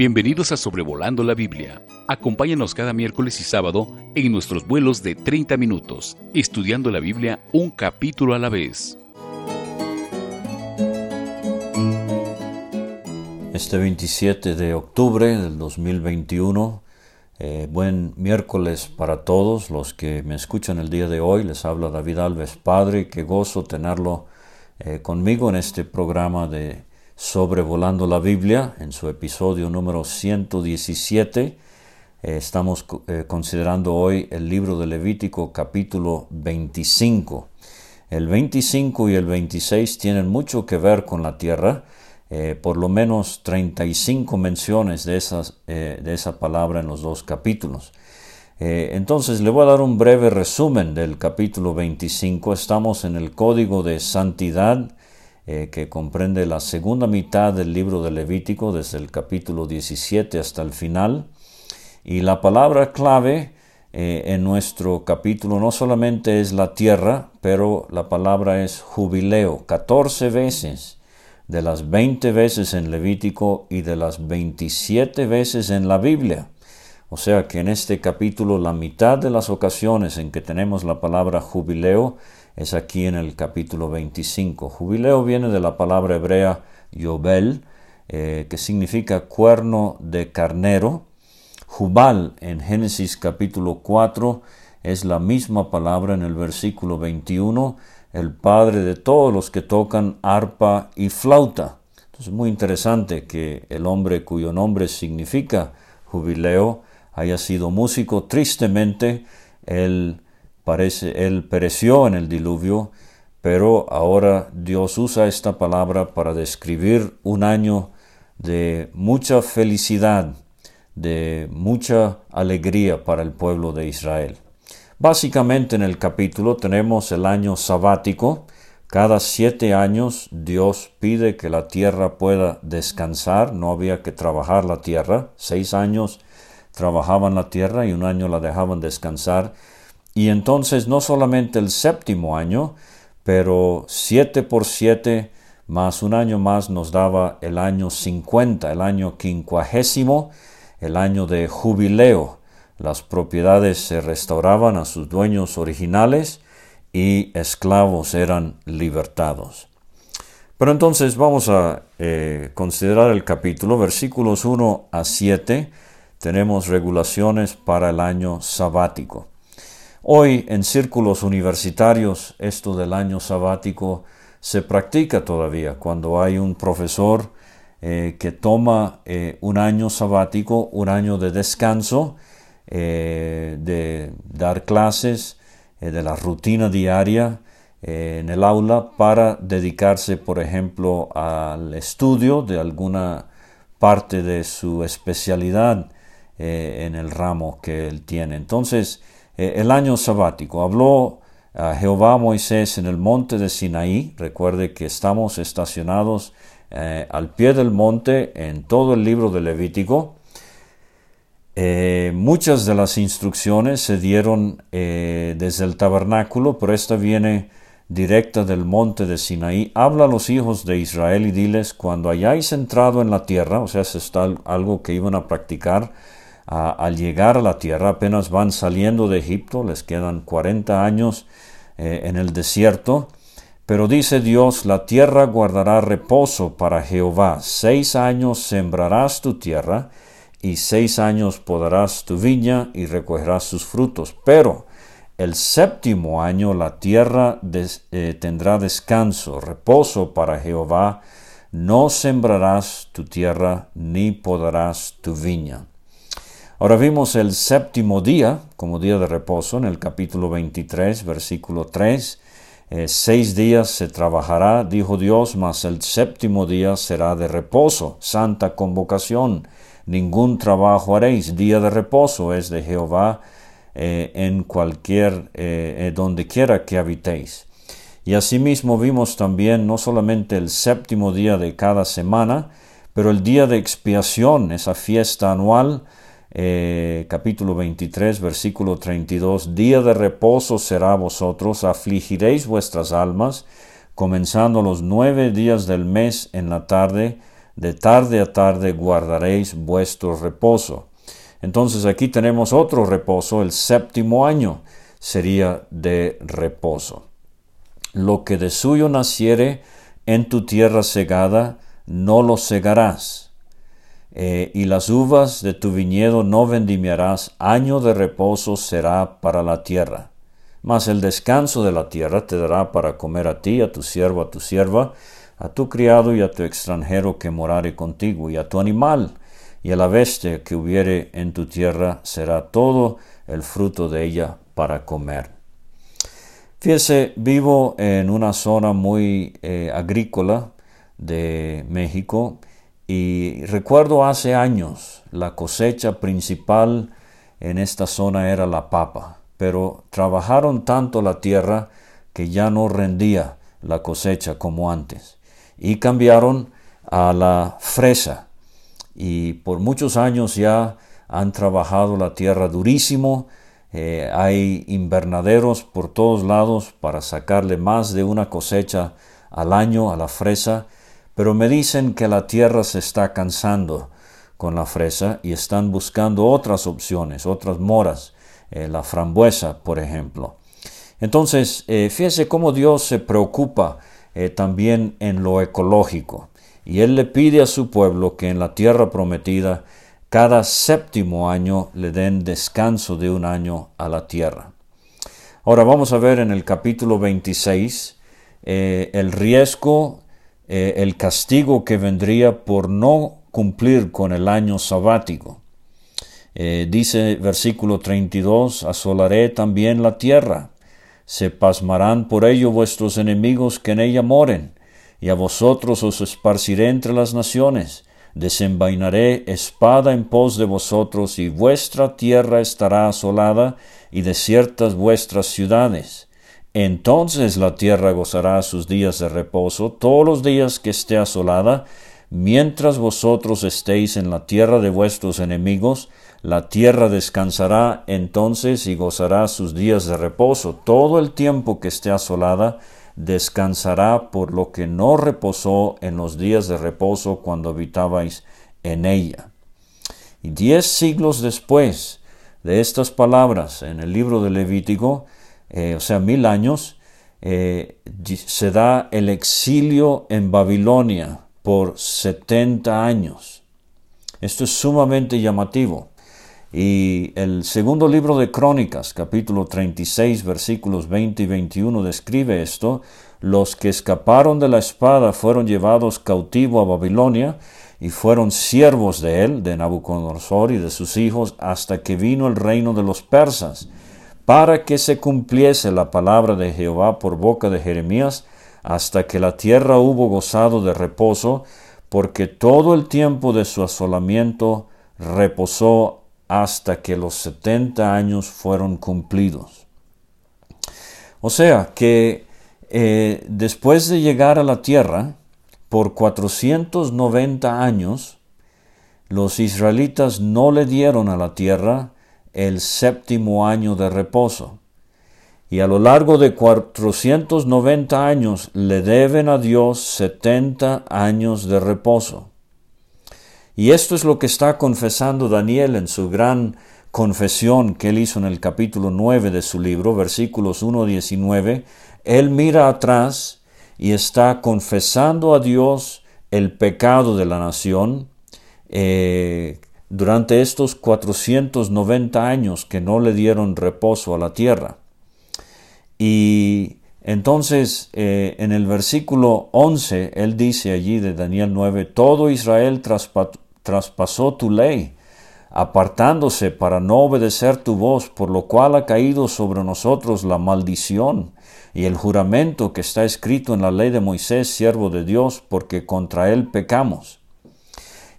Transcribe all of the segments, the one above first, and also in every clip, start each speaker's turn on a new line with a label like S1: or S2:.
S1: Bienvenidos a Sobrevolando la Biblia. Acompáñanos cada miércoles y sábado en nuestros vuelos de 30 minutos, estudiando la Biblia un capítulo a la vez.
S2: Este 27 de octubre del 2021, eh, buen miércoles para todos los que me escuchan el día de hoy. Les habla David Alves Padre, qué gozo tenerlo eh, conmigo en este programa de Sobrevolando la Biblia, en su episodio número 117. Eh, estamos eh, considerando hoy el libro de Levítico capítulo 25. El 25 y el 26 tienen mucho que ver con la tierra, eh, por lo menos 35 menciones de, esas, de esa palabra en los dos capítulos. entonces le voy a dar un breve resumen del capítulo 25. Estamos en el código de santidad eh, que comprende la segunda mitad del libro de Levítico, desde el capítulo 17 hasta el final. Y la palabra clave eh, en nuestro capítulo no solamente es la tierra, pero la palabra es jubileo, 14 veces de las 20 veces en Levítico y de las 27 veces en la Biblia. O sea que en este capítulo la mitad de las ocasiones en que tenemos la palabra jubileo es aquí en el capítulo 25. Jubileo viene de la palabra hebrea Yobel, eh, que significa cuerno de carnero. Jubal en Génesis capítulo 4 es la misma palabra en el versículo 21, el padre de todos los que tocan arpa y flauta. Entonces es muy interesante que el hombre cuyo nombre significa jubileo haya sido músico. Tristemente, él Él pereció en el diluvio, pero ahora Dios usa esta palabra para describir un año de mucha felicidad, de mucha alegría para el pueblo de Israel. Básicamente en el capítulo tenemos el año sabático. Cada siete años Dios pide que la tierra pueda descansar, no había que trabajar la tierra. Seis años trabajaban la tierra y un año la dejaban descansar. Y entonces no solamente el séptimo año, pero siete por siete más un año más nos daba el año 50, el año quincuagésimo, el año de jubileo. Las propiedades se restauraban a sus dueños originales y esclavos eran libertados. Pero entonces vamos a eh, considerar el capítulo, versículos 1 a 7, tenemos regulaciones para el año sabático. Hoy en círculos universitarios esto del año sabático se practica todavía cuando hay un profesor eh, que toma eh, un año sabático, un año de descanso, eh, de dar clases, de la rutina diaria en el aula para dedicarse, por ejemplo, al estudio de alguna parte de su especialidad en el ramo que él tiene. Entonces, eh, el año sabático. Habló a Jehová a Moisés en el monte de Sinaí. Recuerde que estamos estacionados eh, al pie del monte en todo el libro de Levítico. Eh, muchas de las instrucciones se dieron desde el tabernáculo, pero esta viene directa del monte de Sinaí. Habla a los hijos de Israel y diles, cuando hayáis entrado en la tierra, o sea, es algo que iban a practicar, al llegar a la tierra, apenas van saliendo de Egipto, les quedan 40 años eh, en el desierto, pero dice Dios, la tierra guardará reposo para Jehová, seis años sembrarás tu tierra, y seis años podarás tu viña y recogerás sus frutos, pero el séptimo año la tierra eh, tendrá descanso, reposo para Jehová, no sembrarás tu tierra ni podarás tu viña. Ahora vimos el séptimo día como día de reposo en el capítulo 23, versículo 3. Eh, seis días se trabajará, dijo Dios, mas el séptimo día será de reposo, santa convocación. Ningún trabajo haréis. Día de reposo es de Jehová eh, en cualquier, eh, donde quiera que habitéis. Y asimismo vimos también no solamente el séptimo día de cada semana, pero el día de expiación, esa fiesta anual, eh, capítulo 23, versículo 32, Día de reposo será vosotros, afligiréis vuestras almas, comenzando los nueve días del mes en la tarde, de tarde a tarde guardaréis vuestro reposo. Entonces aquí tenemos otro reposo, el séptimo año sería de reposo. Lo que de suyo naciere en tu tierra segada, no lo segarás. Eh, y las uvas de tu viñedo no vendimiarás, año de reposo será para la tierra. Mas el descanso de la tierra te dará para comer a ti, a tu siervo, a tu sierva, a tu criado y a tu extranjero que morare contigo, y a tu animal, y a la bestia que hubiere en tu tierra será todo el fruto de ella para comer. Fíjese, vivo en una zona muy eh, agrícola de México y recuerdo hace años la cosecha principal en esta zona era la papa, pero trabajaron tanto la tierra que ya no rendía la cosecha como antes. Y cambiaron a la fresa. Y por muchos años ya han trabajado la tierra durísimo, eh, hay invernaderos por todos lados para sacarle más de una cosecha al año a la fresa, pero me dicen que la tierra se está cansando con la fresa y están buscando otras opciones, otras moras, eh, la frambuesa, por ejemplo. Entonces, eh, fíjese cómo Dios se preocupa también en lo ecológico. Y él le pide a su pueblo que en la tierra prometida cada séptimo año le den descanso de un año a la tierra. Ahora vamos a ver en el capítulo 26 eh, el riesgo, eh, el castigo que vendría por no cumplir con el año sabático. Eh, dice versículo 32, asolaré también la tierra, se pasmarán por ello vuestros enemigos que en ella moren y a vosotros os esparciré entre las naciones, desenvainaré espada en pos de vosotros, y vuestra tierra estará asolada, y desiertas vuestras ciudades. Entonces la tierra gozará sus días de reposo, todos los días que esté asolada, mientras vosotros estéis en la tierra de vuestros enemigos, la tierra descansará entonces y gozará sus días de reposo, todo el tiempo que esté asolada, descansará por lo que no reposó en los días de reposo cuando habitabais en ella. Y diez siglos después de estas palabras en el libro de Levítico, eh, o sea, mil años, eh, se da el exilio en Babilonia por setenta años. Esto es sumamente llamativo. Y el segundo libro de Crónicas, capítulo 36, versículos 20 y 21, describe esto. Los que escaparon de la espada fueron llevados cautivo a Babilonia y fueron siervos de él, de Nabucodonosor y de sus hijos, hasta que vino el reino de los persas, para que se cumpliese la palabra de Jehová por boca de Jeremías, hasta que la tierra hubo gozado de reposo, porque todo el tiempo de su asolamiento reposó hasta que los 70 años fueron cumplidos. O sea que eh, después de llegar a la tierra, por 490 años, los israelitas no le dieron a la tierra el séptimo año de reposo. Y a lo largo de 490 años le deben a Dios 70 años de reposo. Y esto es lo que está confesando Daniel en su gran confesión que él hizo en el capítulo 9 de su libro, versículos 1 a 19. Él mira atrás y está confesando a Dios el pecado de la nación eh, durante estos 490 años que no le dieron reposo a la tierra. Y entonces, eh, en el versículo 11, él dice allí de Daniel 9, todo Israel traspasó tu ley, apartándose para no obedecer tu voz, por lo cual ha caído sobre nosotros la maldición y el juramento que está escrito en la ley de Moisés, siervo de Dios, porque contra él pecamos.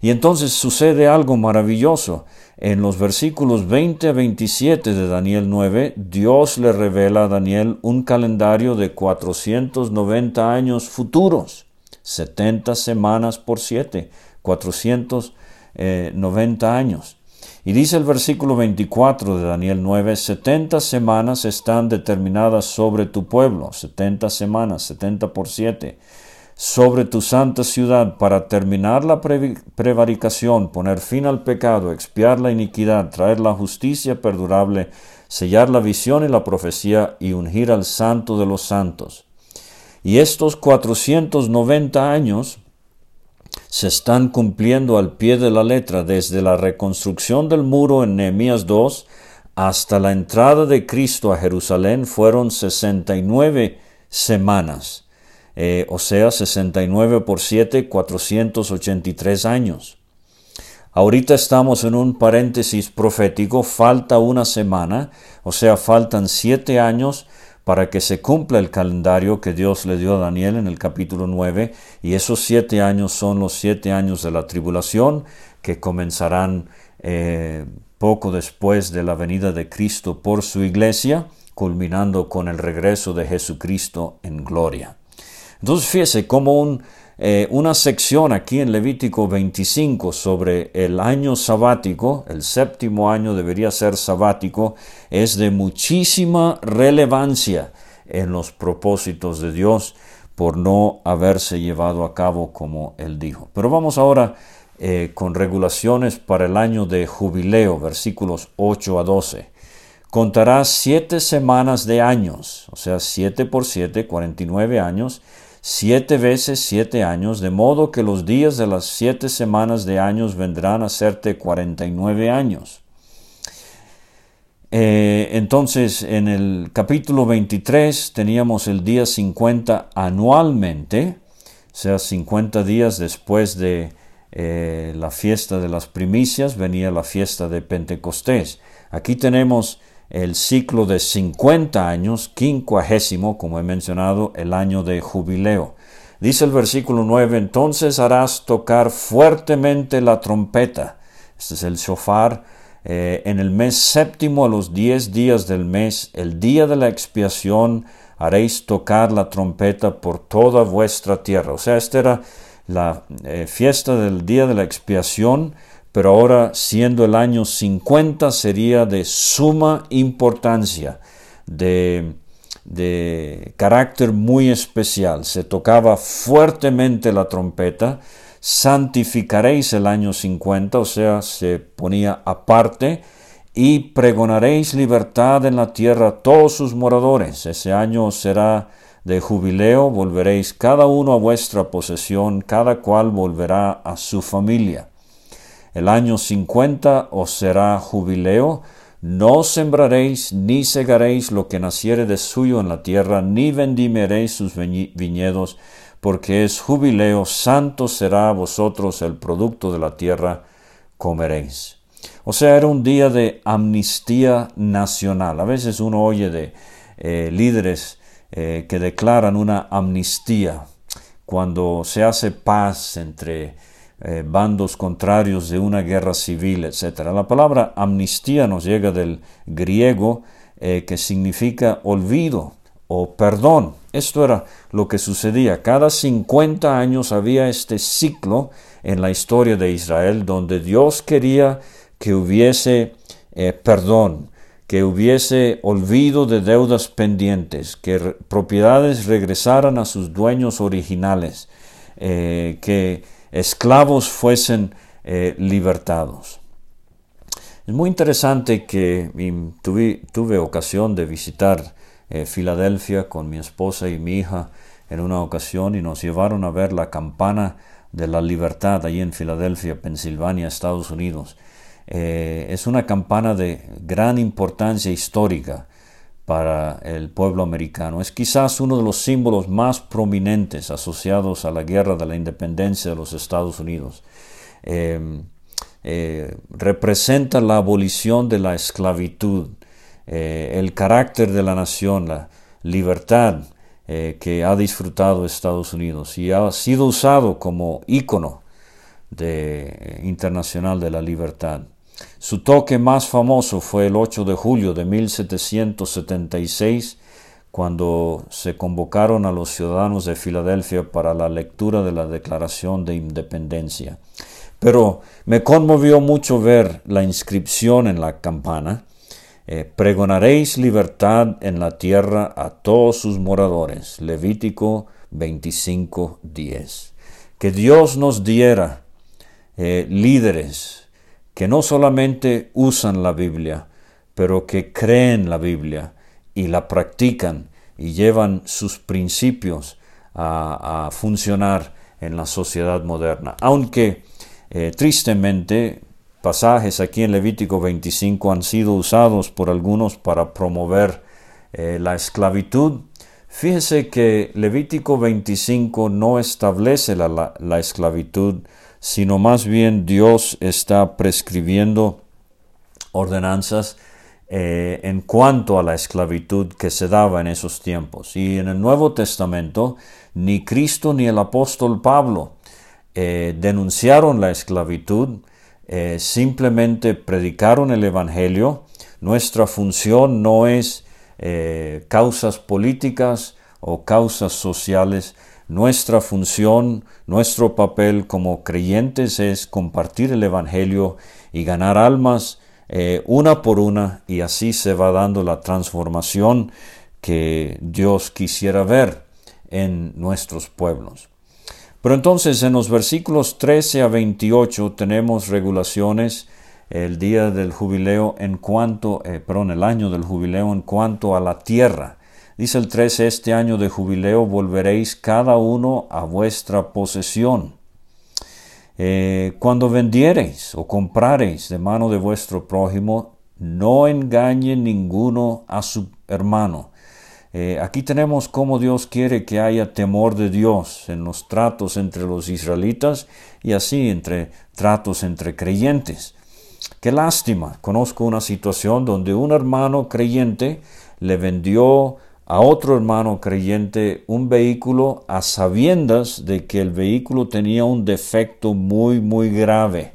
S2: Y entonces sucede algo maravilloso. En los versículos 20 a 27 de Daniel 9, Dios le revela a Daniel un calendario de 490 años futuros, 70 semanas por 7, 490 eh, años. Y dice el versículo 24 de Daniel 9, 70 semanas están determinadas sobre tu pueblo, 70 semanas, 70 por 7. Sobre tu santa ciudad para terminar la prevaricación, poner fin al pecado, expiar la iniquidad, traer la justicia perdurable, sellar la visión y la profecía y ungir al santo de los santos. Y estos 490 años se están cumpliendo al pie de la letra desde la reconstrucción del muro en Nehemías 2 hasta la entrada de Cristo a Jerusalén fueron 69 semanas, o sea, 69 por 7, 483 años. Ahorita estamos en un paréntesis profético, falta una semana, o sea, faltan siete años para que se cumpla el calendario que Dios le dio a Daniel en el capítulo 9, y esos siete años son los siete años de la tribulación que comenzarán eh, poco después de la venida de Cristo por su iglesia, culminando con el regreso de Jesucristo en gloria. Entonces fíjese como un, eh, una sección aquí en Levítico 25 sobre el año sabático, el séptimo año debería ser sabático, es de muchísima relevancia en los propósitos de Dios por no haberse llevado a cabo como él dijo. Pero vamos ahora eh, con regulaciones para el año de jubileo, versículos 8 a 12. Contarás siete semanas de años, o sea, siete por siete, 49 años, siete veces siete años, de modo que los días de las siete semanas de años vendrán a serte 49 años. Eh, entonces, en el capítulo 23 teníamos el día 50 anualmente, o sea, 50 días después de eh, la fiesta de las primicias, venía la fiesta de Pentecostés. Aquí tenemos el ciclo de 50 años, quincuagésimo, como he mencionado, el año de jubileo. Dice el versículo 9, entonces harás tocar fuertemente la trompeta. Este es el shofar. Eh, en el mes séptimo a los diez días del mes, el día de la expiación, haréis tocar la trompeta por toda vuestra tierra. O sea, esta era la eh, fiesta del día de la expiación, pero ahora siendo el año 50 sería de suma importancia, de, de carácter muy especial. Se tocaba fuertemente la trompeta, santificaréis el año 50, o sea, se ponía aparte, y pregonaréis libertad en la tierra a todos sus moradores. Ese año será de jubileo volveréis cada uno a vuestra posesión, cada cual volverá a su familia. El año cincuenta os será jubileo, no sembraréis ni segaréis lo que naciere de suyo en la tierra, ni vendimeréis sus viñedos, porque es jubileo, santo será vosotros el producto de la tierra, comeréis. O sea, era un día de amnistía nacional. A veces uno oye de eh, líderes eh, que declaran una amnistía cuando se hace paz entre eh, bandos contrarios de una guerra civil, etc. La palabra amnistía nos llega del griego eh, que significa olvido o perdón. Esto era lo que sucedía. Cada 50 años había este ciclo en la historia de Israel donde Dios quería que hubiese perdón, que hubiese olvido de deudas pendientes, que propiedades regresaran a sus dueños originales, eh, que esclavos fuesen eh, libertados. Es muy interesante que tuve, ocasión de visitar eh, Filadelfia con mi esposa y mi hija en una ocasión y nos llevaron a ver la campana de la libertad allí en Filadelfia, Pensilvania, Estados Unidos. Eh, es una campana de gran importancia histórica para el pueblo americano. Es quizás uno de los símbolos más prominentes asociados a la guerra de la independencia de los Estados Unidos. Em, eh, representa la abolición de la esclavitud, eh, el carácter de la nación, la libertad que ha disfrutado Estados Unidos y ha sido usado como ícono internacional de la libertad. Su toque más famoso fue el 8 de julio de 1776, cuando se convocaron a los ciudadanos de Filadelfia para la lectura de la Declaración de Independencia. Pero me conmovió mucho ver la inscripción en la campana, eh, pregonaréis libertad en la tierra a todos sus moradores. Levítico 25.10. Que Dios nos diera eh, líderes que no solamente usan la Biblia, pero que creen la Biblia y la practican y llevan sus principios a, funcionar en la sociedad moderna. Aunque eh, tristemente pasajes aquí en Levítico 25 han sido usados por algunos para promover eh, la esclavitud, fíjese que Levítico 25 no establece la, la esclavitud, sino más bien Dios está prescribiendo ordenanzas eh, en cuanto a la esclavitud que se daba en esos tiempos. Y en el Nuevo Testamento, ni Cristo ni el apóstol Pablo eh, denunciaron la esclavitud, eh, simplemente predicaron el Evangelio. Nuestra función no es causas políticas o causas sociales. Nuestra función, nuestro papel como creyentes es compartir el Evangelio y ganar almas eh, una por una y así se va dando la transformación que Dios quisiera ver en nuestros pueblos. Pero entonces en los versículos 13 a 28 tenemos regulaciones el día del jubileo en cuanto, eh, perdón, el año del jubileo en cuanto a la tierra. Dice el 13, este año de jubileo volveréis cada uno a vuestra posesión. Eh, cuando vendiereis o comprareis de mano de vuestro prójimo, no engañe ninguno a su hermano. Eh, aquí tenemos cómo Dios quiere que haya temor de Dios en los tratos entre los israelitas y así entre tratos entre creyentes. Qué lástima, conozco una situación donde un hermano creyente le vendió a otro hermano creyente un vehículo a sabiendas de que el vehículo tenía un defecto muy, muy grave.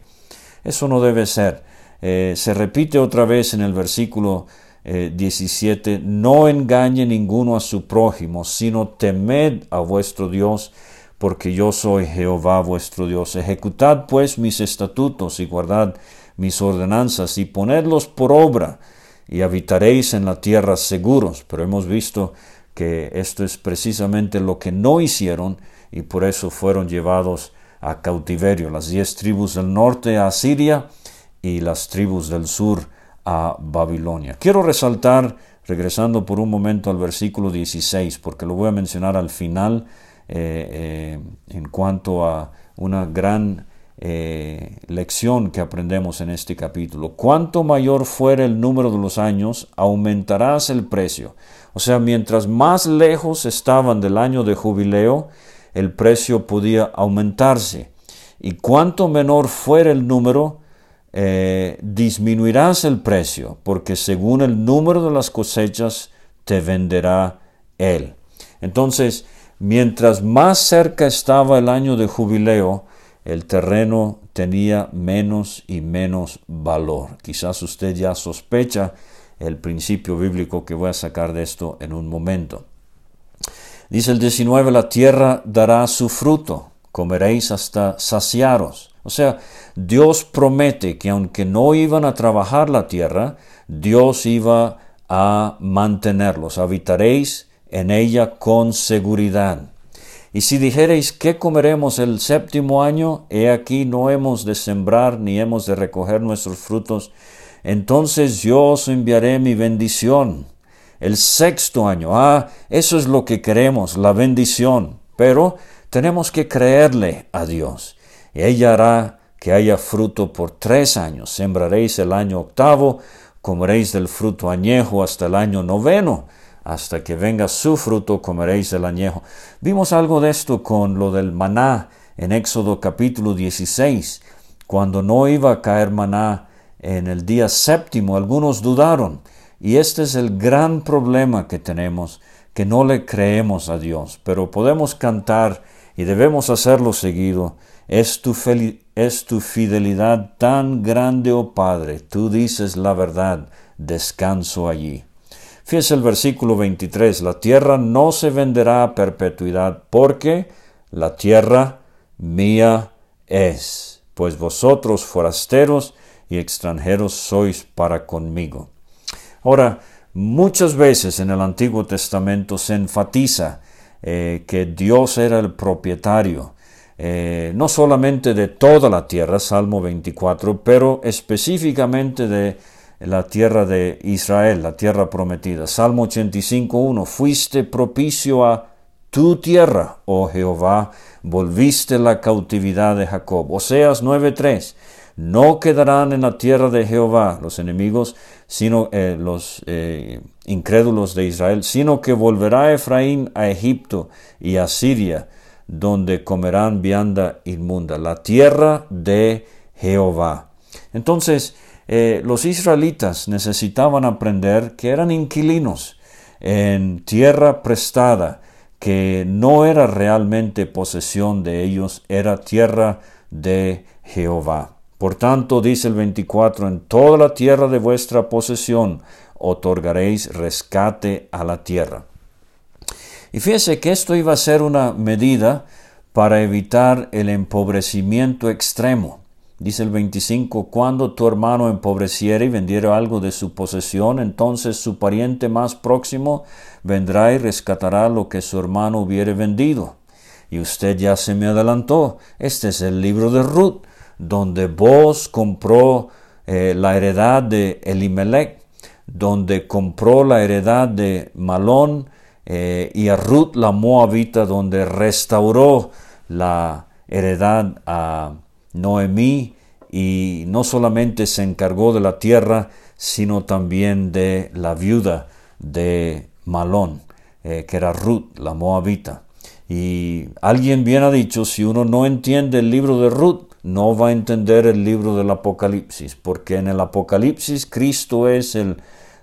S2: Eso no debe ser. Eh, se repite otra vez en el versículo 17, eh, no engañe ninguno a su prójimo, sino temed a vuestro Dios, porque yo soy Jehová vuestro Dios. Ejecutad pues mis estatutos y guardad mis ordenanzas y ponedlos por obra y habitaréis en la tierra seguros. Pero hemos visto que esto es precisamente lo que no hicieron y por eso fueron llevados a cautiverio. Las diez tribus del norte a Siria y las tribus del sur a Babilonia. Quiero resaltar, regresando por un momento al versículo 16, porque lo voy a mencionar al final eh, eh, en cuanto a una gran eh, lección que aprendemos en este capítulo. Cuanto mayor fuera el número de los años, aumentarás el precio. O sea, mientras más lejos estaban del año de jubileo, el precio podía aumentarse. Y cuanto menor fuera el número, eh, disminuirás el precio, porque según el número de las cosechas te venderá él. Entonces, mientras más cerca estaba el año de jubileo, el terreno tenía menos y menos valor. Quizás usted ya sospecha el principio bíblico que voy a sacar de esto en un momento. Dice el 19, la tierra dará su fruto, comeréis hasta saciaros. O sea, Dios promete que aunque no iban a trabajar la tierra, Dios iba a mantenerlos. Habitaréis en ella con seguridad. Y si dijereis, ¿qué comeremos el séptimo año? He aquí no hemos de sembrar ni hemos de recoger nuestros frutos. Entonces yo os enviaré mi bendición. El sexto año, ah, eso es lo que queremos, la bendición. Pero tenemos que creerle a Dios. Ella hará que haya fruto por tres años. Sembraréis el año octavo, comeréis del fruto añejo hasta el año noveno hasta que venga su fruto comeréis el añejo. Vimos algo de esto con lo del maná en Éxodo capítulo 16, cuando no iba a caer maná en el día séptimo, algunos dudaron. Y este es el gran problema que tenemos, que no le creemos a Dios, pero podemos cantar y debemos hacerlo seguido. Es tu, es tu fidelidad tan grande, oh Padre, tú dices la verdad, descanso allí. Fíjese el versículo 23, la tierra no se venderá a perpetuidad porque la tierra mía es, pues vosotros forasteros y extranjeros sois para conmigo. Ahora, muchas veces en el Antiguo Testamento se enfatiza eh, que Dios era el propietario, eh, no solamente de toda la tierra, Salmo 24, pero específicamente de la tierra de Israel, la tierra prometida. Salmo 85.1, fuiste propicio a tu tierra, oh Jehová, volviste la cautividad de Jacob. Oseas 9.3, no quedarán en la tierra de Jehová los enemigos, sino eh, los eh, incrédulos de Israel, sino que volverá Efraín a Egipto y a Siria, donde comerán vianda inmunda, la tierra de Jehová. Entonces, eh, los israelitas necesitaban aprender que eran inquilinos en tierra prestada, que no era realmente posesión de ellos, era tierra de Jehová. Por tanto, dice el 24, en toda la tierra de vuestra posesión otorgaréis rescate a la tierra. Y fíjese que esto iba a ser una medida para evitar el empobrecimiento extremo. Dice el 25, cuando tu hermano empobreciere y vendiera algo de su posesión, entonces su pariente más próximo vendrá y rescatará lo que su hermano hubiere vendido. Y usted ya se me adelantó. Este es el libro de Ruth donde vos compró eh, la heredad de Elimelech, donde compró la heredad de Malón eh, y a Ruth la Moabita, donde restauró la heredad a Noemí y no solamente se encargó de la tierra, sino también de la viuda de Malón, eh, que era Ruth, la Moabita. Y alguien bien ha dicho, si uno no entiende el libro de Ruth, no va a entender el libro del Apocalipsis, porque en el Apocalipsis Cristo es el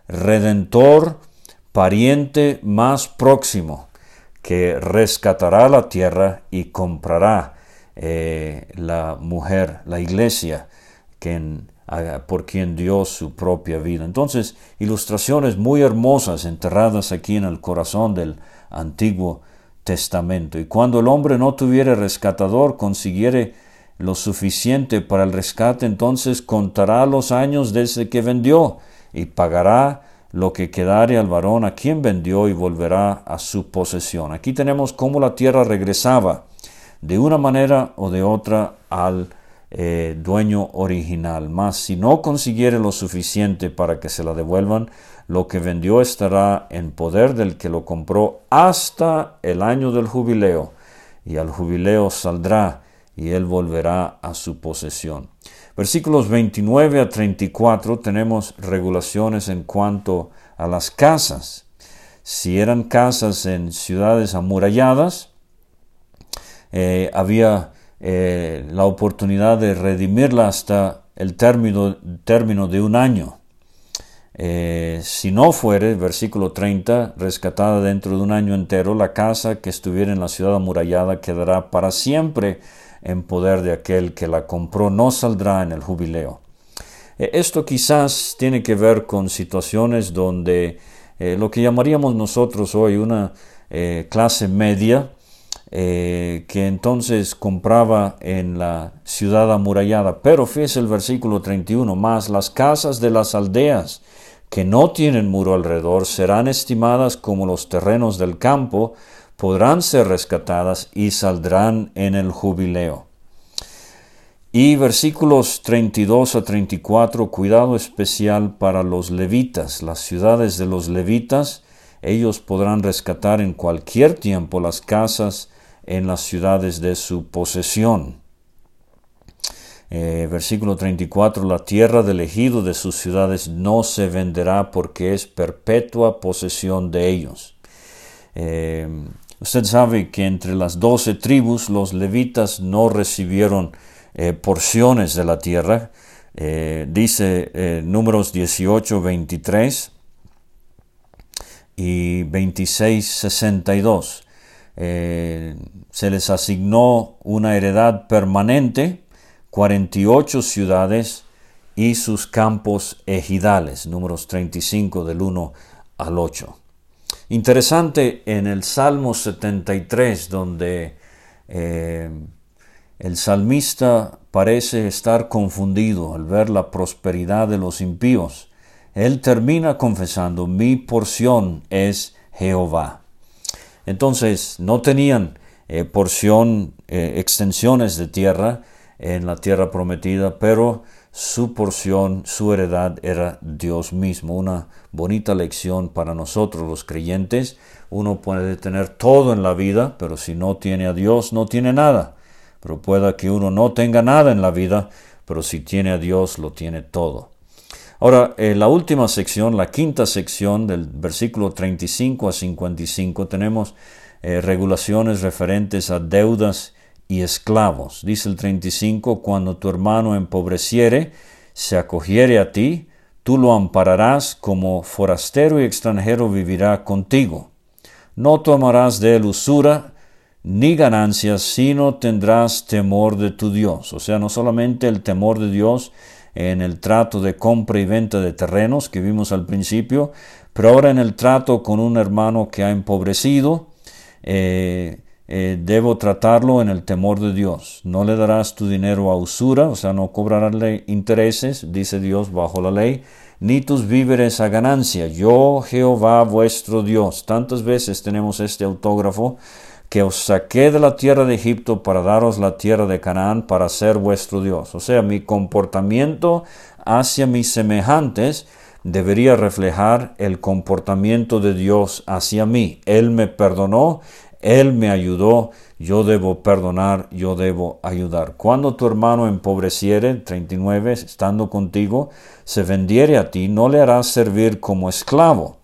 S2: redentor, pariente más próximo, que rescatará la tierra y comprará eh, la mujer, la iglesia, por quien dio su propia vida. Entonces, ilustraciones muy hermosas enterradas aquí en el corazón del Antiguo Testamento. Y cuando el hombre no tuviera rescatador, consiguiere lo suficiente para el rescate, entonces contará los años desde que vendió y pagará lo que quedare al varón a quien vendió y volverá a su posesión. Aquí tenemos cómo la tierra regresaba de una manera o de otra al eh, dueño original. Mas si no consiguiere lo suficiente para que se la devuelvan, lo que vendió estará en poder del que lo compró hasta el año del jubileo, y al jubileo saldrá y él volverá a su posesión. Versículos 29 a 34 tenemos regulaciones en cuanto a las casas. Si eran casas en ciudades amuralladas, eh, había eh, la oportunidad de redimirla hasta el término, término de un año. Eh, si no fuere, versículo 30, rescatada dentro de un año entero, la casa que estuviera en la ciudad amurallada quedará para siempre en poder de aquel que la compró, no saldrá en el jubileo. Esto quizás tiene que ver con situaciones donde lo que llamaríamos nosotros hoy una clase media, que entonces compraba en la ciudad amurallada. Pero fíjese el versículo 31, más las casas de las aldeas que no tienen muro alrededor serán estimadas como los terrenos del campo, podrán ser rescatadas y saldrán en el jubileo. Y versículos 32 a 34, cuidado especial para los levitas, las ciudades de los levitas, ellos podrán rescatar en cualquier tiempo las casas en las ciudades de su posesión. Eh, versículo 34, la tierra del ejido de sus ciudades no se venderá porque es perpetua posesión de ellos. Eh, Usted sabe que entre las doce tribus los levitas no recibieron eh, porciones de la tierra. Eh, dice números 18, 23 y 26, 62. Se les asignó una heredad permanente, 48 ciudades y sus campos ejidales, números 35 del 1 al 8. Interesante en el Salmo 73, donde eh, el salmista parece estar confundido al ver la prosperidad de los impíos. Él termina confesando, mi porción es Jehová. Entonces no tenían eh, porción, eh, extensiones de tierra en la tierra prometida, pero su porción, su heredad era Dios mismo. Una bonita lección para nosotros los creyentes. Uno puede tener todo en la vida, pero si no tiene a Dios, no tiene nada. Pero pueda que uno no tenga nada en la vida, pero si tiene a Dios, lo tiene todo. Ahora, en la última sección, la quinta sección del versículo 35 a 55, tenemos eh, regulaciones referentes a deudas y esclavos. Dice el 35, cuando tu hermano empobreciere, se acogiere a ti, tú lo ampararás como forastero y extranjero vivirá contigo. No tomarás de él usura ni ganancias, sino tendrás temor de tu Dios. O sea, no solamente el temor de Dios en el trato de compra y venta de terrenos que vimos al principio, pero ahora en el trato con un hermano que ha empobrecido, eh, eh, debo tratarlo en el temor de Dios. No le darás tu dinero a usura, o sea, no cobrarás intereses, dice Dios bajo la ley, ni tus víveres a ganancia. Yo, Jehová vuestro Dios. Tantas veces tenemos este autógrafo que os saqué de la tierra de Egipto para daros la tierra de Canaán para ser vuestro Dios. O sea, mi comportamiento hacia mis semejantes debería reflejar el comportamiento de Dios hacia mí. Él me perdonó, él me ayudó, yo debo perdonar, yo debo ayudar. Cuando tu hermano empobreciere, 39, estando contigo, se vendiere a ti, no le harás servir como esclavo,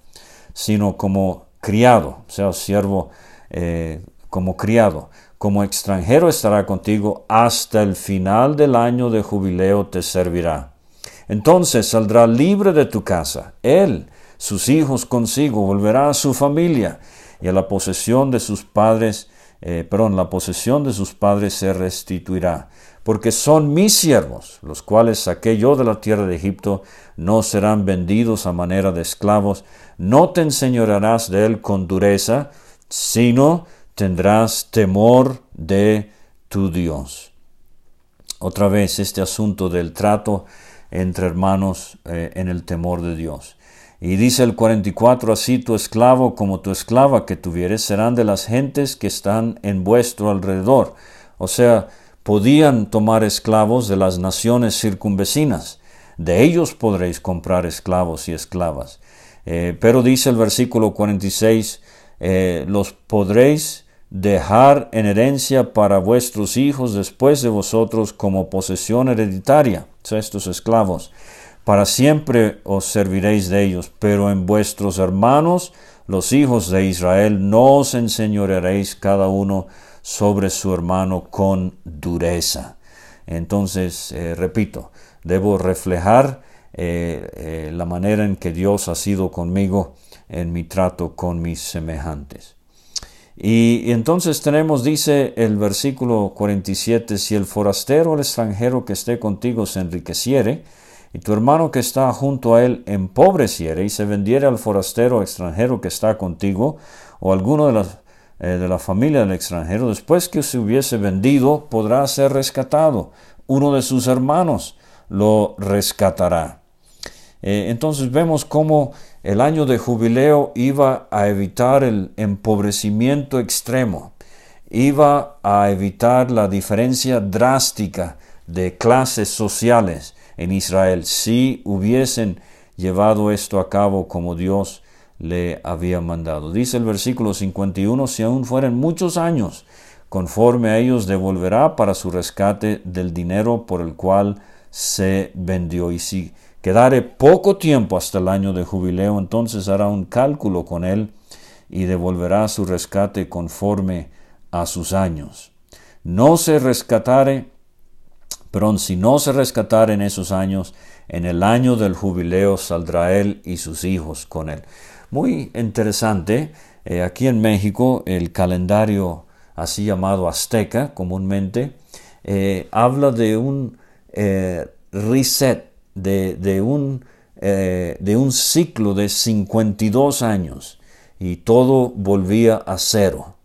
S2: sino como criado, o sea, siervo eh, como criado. Como extranjero estará contigo hasta el final del año de jubileo te servirá. Entonces saldrá libre de tu casa, él, sus hijos consigo, volverá a su familia y a la posesión de sus padres, eh, perdón, la posesión de sus padres se restituirá, porque son mis siervos, los cuales saqué yo de la tierra de Egipto, no serán vendidos a manera de esclavos, no te enseñorearás de él con dureza, sino tendrás temor de tu Dios. Otra vez este asunto del trato entre hermanos eh, en el temor de Dios. Y dice el 44, así tu esclavo como tu esclava que tuvieres serán de las gentes que están en vuestro alrededor. O sea, podían tomar esclavos de las naciones circunvecinas. De ellos podréis comprar esclavos y esclavas. Eh, pero dice el versículo 46, eh, los podréis dejar en herencia para vuestros hijos después de vosotros como posesión hereditaria, estos esclavos para siempre os serviréis de ellos, pero en vuestros hermanos, los hijos de Israel, no os enseñorearéis cada uno sobre su hermano con dureza. Entonces, eh, repito, debo reflejar eh, eh, la manera en que Dios ha sido conmigo en mi trato con mis semejantes. Y, entonces tenemos, dice el versículo 47, si el forastero o el extranjero que esté contigo se enriqueciere, y tu hermano que está junto a él empobreciere y se vendiere al forastero extranjero que está contigo, o alguno de, eh, de la familia del extranjero, después que se hubiese vendido, podrá ser rescatado. Uno de sus hermanos lo rescatará. Eh, entonces vemos cómo el año de jubileo iba a evitar el empobrecimiento extremo, iba a evitar la diferencia drástica de clases sociales, en Israel si hubiesen llevado esto a cabo como Dios le había mandado. Dice el versículo 51, si aún fueren muchos años, conforme a ellos devolverá para su rescate del dinero por el cual se vendió. Y si quedare poco tiempo hasta el año de jubileo, entonces hará un cálculo con él y devolverá su rescate conforme a sus años. No se rescatare pero si no se rescatara en esos años, en el año del jubileo saldrá él y sus hijos con él. Muy interesante, eh, aquí en México el calendario así llamado azteca comúnmente eh, habla de un eh, reset, de, un, de un ciclo de 52 años y todo volvía a cero.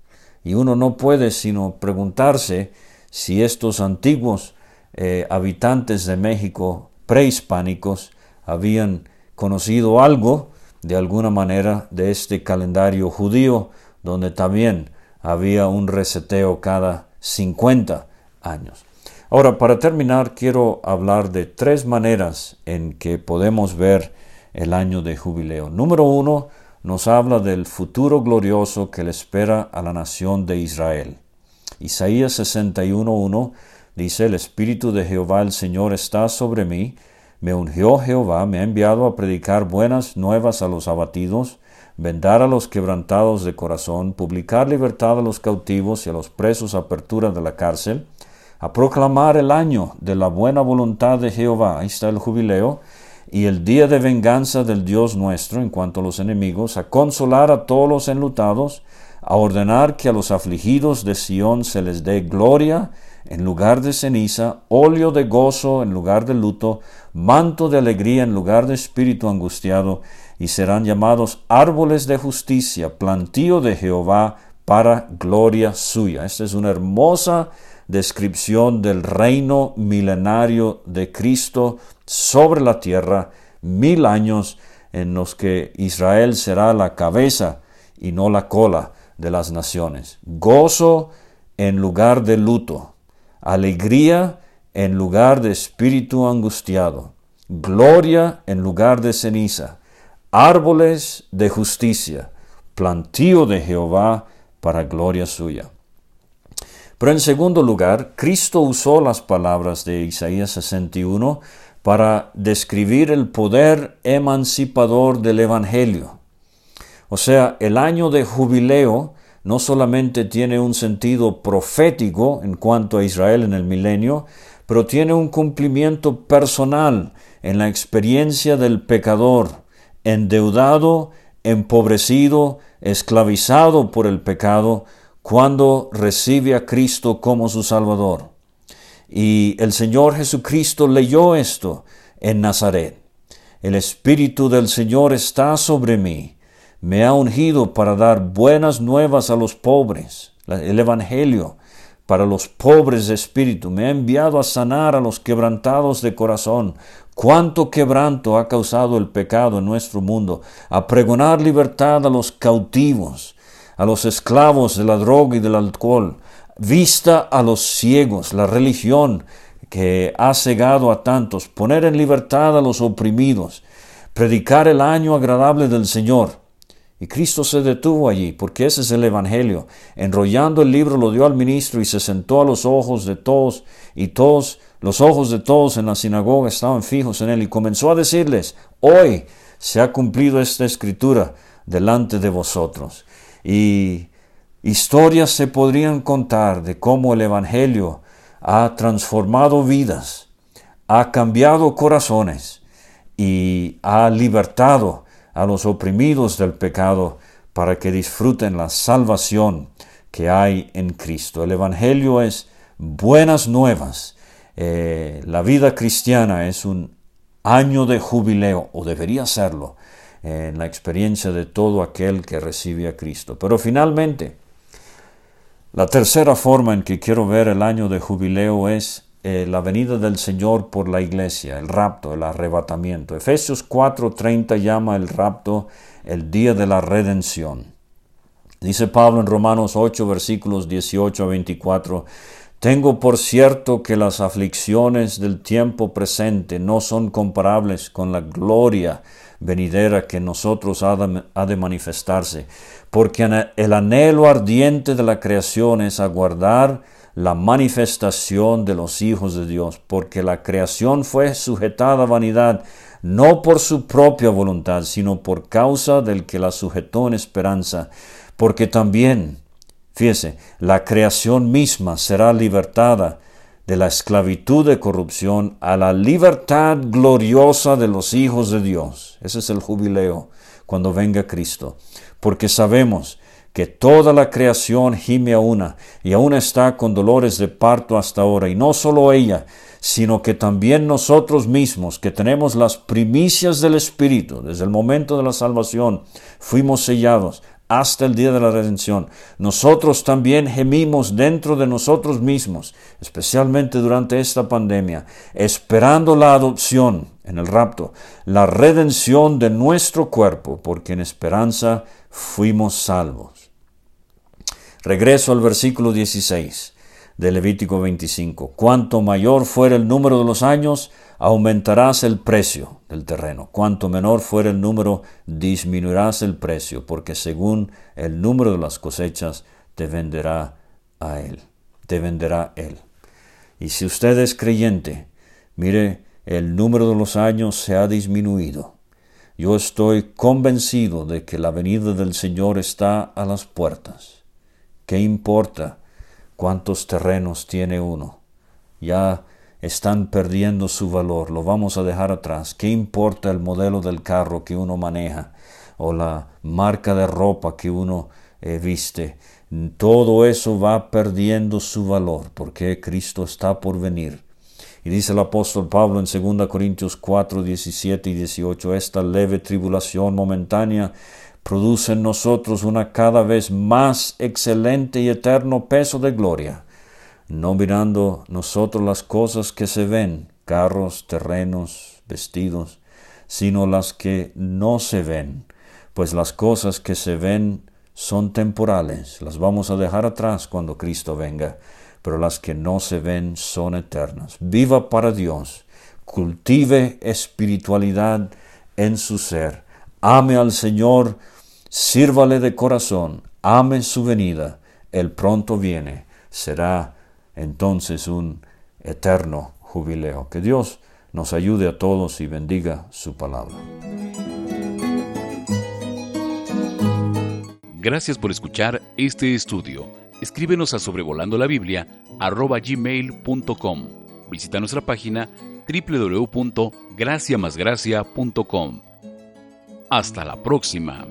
S2: Y uno no puede sino preguntarse si estos antiguos eh, habitantes de México prehispánicos habían conocido algo de alguna manera de este calendario judío donde también había un reseteo cada 50 años. Ahora, para terminar, quiero hablar de tres maneras en que podemos ver el año de jubileo. Número uno, nos habla del futuro glorioso que le espera a la nación de Israel. Isaías 61.1 dice, el Espíritu de Jehová el Señor está sobre mí, me ungió Jehová, me ha enviado a predicar buenas nuevas a los abatidos, vendar a los quebrantados de corazón, publicar libertad a los cautivos y a los presos apertura de la cárcel, a proclamar el año de la buena voluntad de Jehová, ahí está el jubileo, y el día de venganza del Dios nuestro en cuanto a los enemigos, a consolar a todos los enlutados, a ordenar que a los afligidos de Sión se les dé gloria en lugar de ceniza, óleo de gozo en lugar de luto, manto de alegría en lugar de espíritu angustiado, y serán llamados árboles de justicia, plantío de Jehová para gloria suya. Esta es una hermosa descripción del reino milenario de Cristo sobre la tierra, mil años en los que Israel será la cabeza y no la cola de las naciones. Gozo en lugar de luto, alegría en lugar de espíritu angustiado, gloria en lugar de ceniza, árboles de justicia, plantío de Jehová para gloria suya. Pero en segundo lugar, Cristo usó las palabras de Isaías 61 para describir el poder emancipador del Evangelio. O sea, el año de jubileo no solamente tiene un sentido profético en cuanto a Israel en el milenio, pero tiene un cumplimiento personal en la experiencia del pecador, endeudado, empobrecido, esclavizado por el pecado, cuando recibe a Cristo como su Salvador. Y el Señor Jesucristo leyó esto en Nazaret. El Espíritu del Señor está sobre mí. Me ha ungido para dar buenas nuevas a los pobres, el Evangelio para los pobres de espíritu. Me ha enviado a sanar a los quebrantados de corazón. Cuánto quebranto ha causado el pecado en nuestro mundo. A pregonar libertad a los cautivos a los esclavos de la droga y del alcohol, vista a los ciegos, la religión que ha cegado a tantos, poner en libertad a los oprimidos, predicar el año agradable del Señor. Y Cristo se detuvo allí, porque ese es el Evangelio. Enrollando el libro lo dio al ministro y se sentó a los ojos de todos, y todos, los ojos de todos en la sinagoga estaban fijos en él, y comenzó a decirles, hoy se ha cumplido esta escritura delante de vosotros. Y historias se podrían contar de cómo el Evangelio ha transformado vidas, ha cambiado corazones y ha libertado a los oprimidos del pecado para que disfruten la salvación que hay en Cristo. El Evangelio es buenas nuevas. Eh, la vida cristiana es un año de jubileo, o debería serlo, en la experiencia de todo aquel que recibe a Cristo. Pero finalmente, la tercera forma en que quiero ver el año de jubileo es eh, la venida del Señor por la iglesia, el rapto, el arrebatamiento. Efesios 4:30 llama el rapto el día de la redención. Dice Pablo en Romanos 8 versículos 18 a 24, tengo por cierto que las aflicciones del tiempo presente no son comparables con la gloria venidera que nosotros ha de, manifestarse, porque el anhelo ardiente de la creación es aguardar la manifestación de los hijos de Dios, porque la creación fue sujetada a vanidad, no por su propia voluntad, sino por causa del que la sujetó en esperanza, porque también, fíjese, la creación misma será libertada de la esclavitud de corrupción a la libertad gloriosa de los hijos de Dios. Ese es el jubileo cuando venga Cristo. Porque sabemos que toda la creación gime a una y aún está con dolores de parto hasta ahora. Y no solo ella, sino que también nosotros mismos, que tenemos las primicias del Espíritu, desde el momento de la salvación, fuimos sellados hasta el día de la redención. Nosotros también gemimos dentro de nosotros mismos, especialmente durante esta pandemia, esperando la adopción en el rapto, la redención de nuestro cuerpo, porque en esperanza fuimos salvos. Regreso al versículo 16 de Levítico 25. Cuanto mayor fuera el número de los años, aumentarás el precio del terreno. Cuanto menor fuera el número, disminuirás el precio, porque según el número de las cosechas, te venderá a él. Te venderá él. Y si usted es creyente, mire, el número de los años se ha disminuido. Yo estoy convencido de que la venida del Señor está a las puertas. ¿Qué importa cuántos terrenos tiene uno? Ya están perdiendo su valor, lo vamos a dejar atrás. ¿Qué importa el modelo del carro que uno maneja o la marca de ropa que uno eh, viste? Todo eso va perdiendo su valor porque Cristo está por venir. Y dice el apóstol Pablo en 2 Corintios 4, 17 y 18, esta leve tribulación momentánea produce en nosotros una cada vez más excelente y eterno peso de gloria, no mirando nosotros las cosas que se ven, carros, terrenos, vestidos, sino las que no se ven, pues las cosas que se ven son temporales, las vamos a dejar atrás cuando Cristo venga pero las que no se ven son eternas. Viva para Dios, cultive espiritualidad en su ser, ame al Señor, sírvale de corazón, ame su venida, Él pronto viene, será entonces un eterno jubileo. Que Dios nos ayude a todos y bendiga su palabra.
S1: Gracias por escuchar este estudio escríbenos a sobrevolando la Biblia gmail.com. Visita nuestra página www.graciamasgracia.com. Hasta la próxima.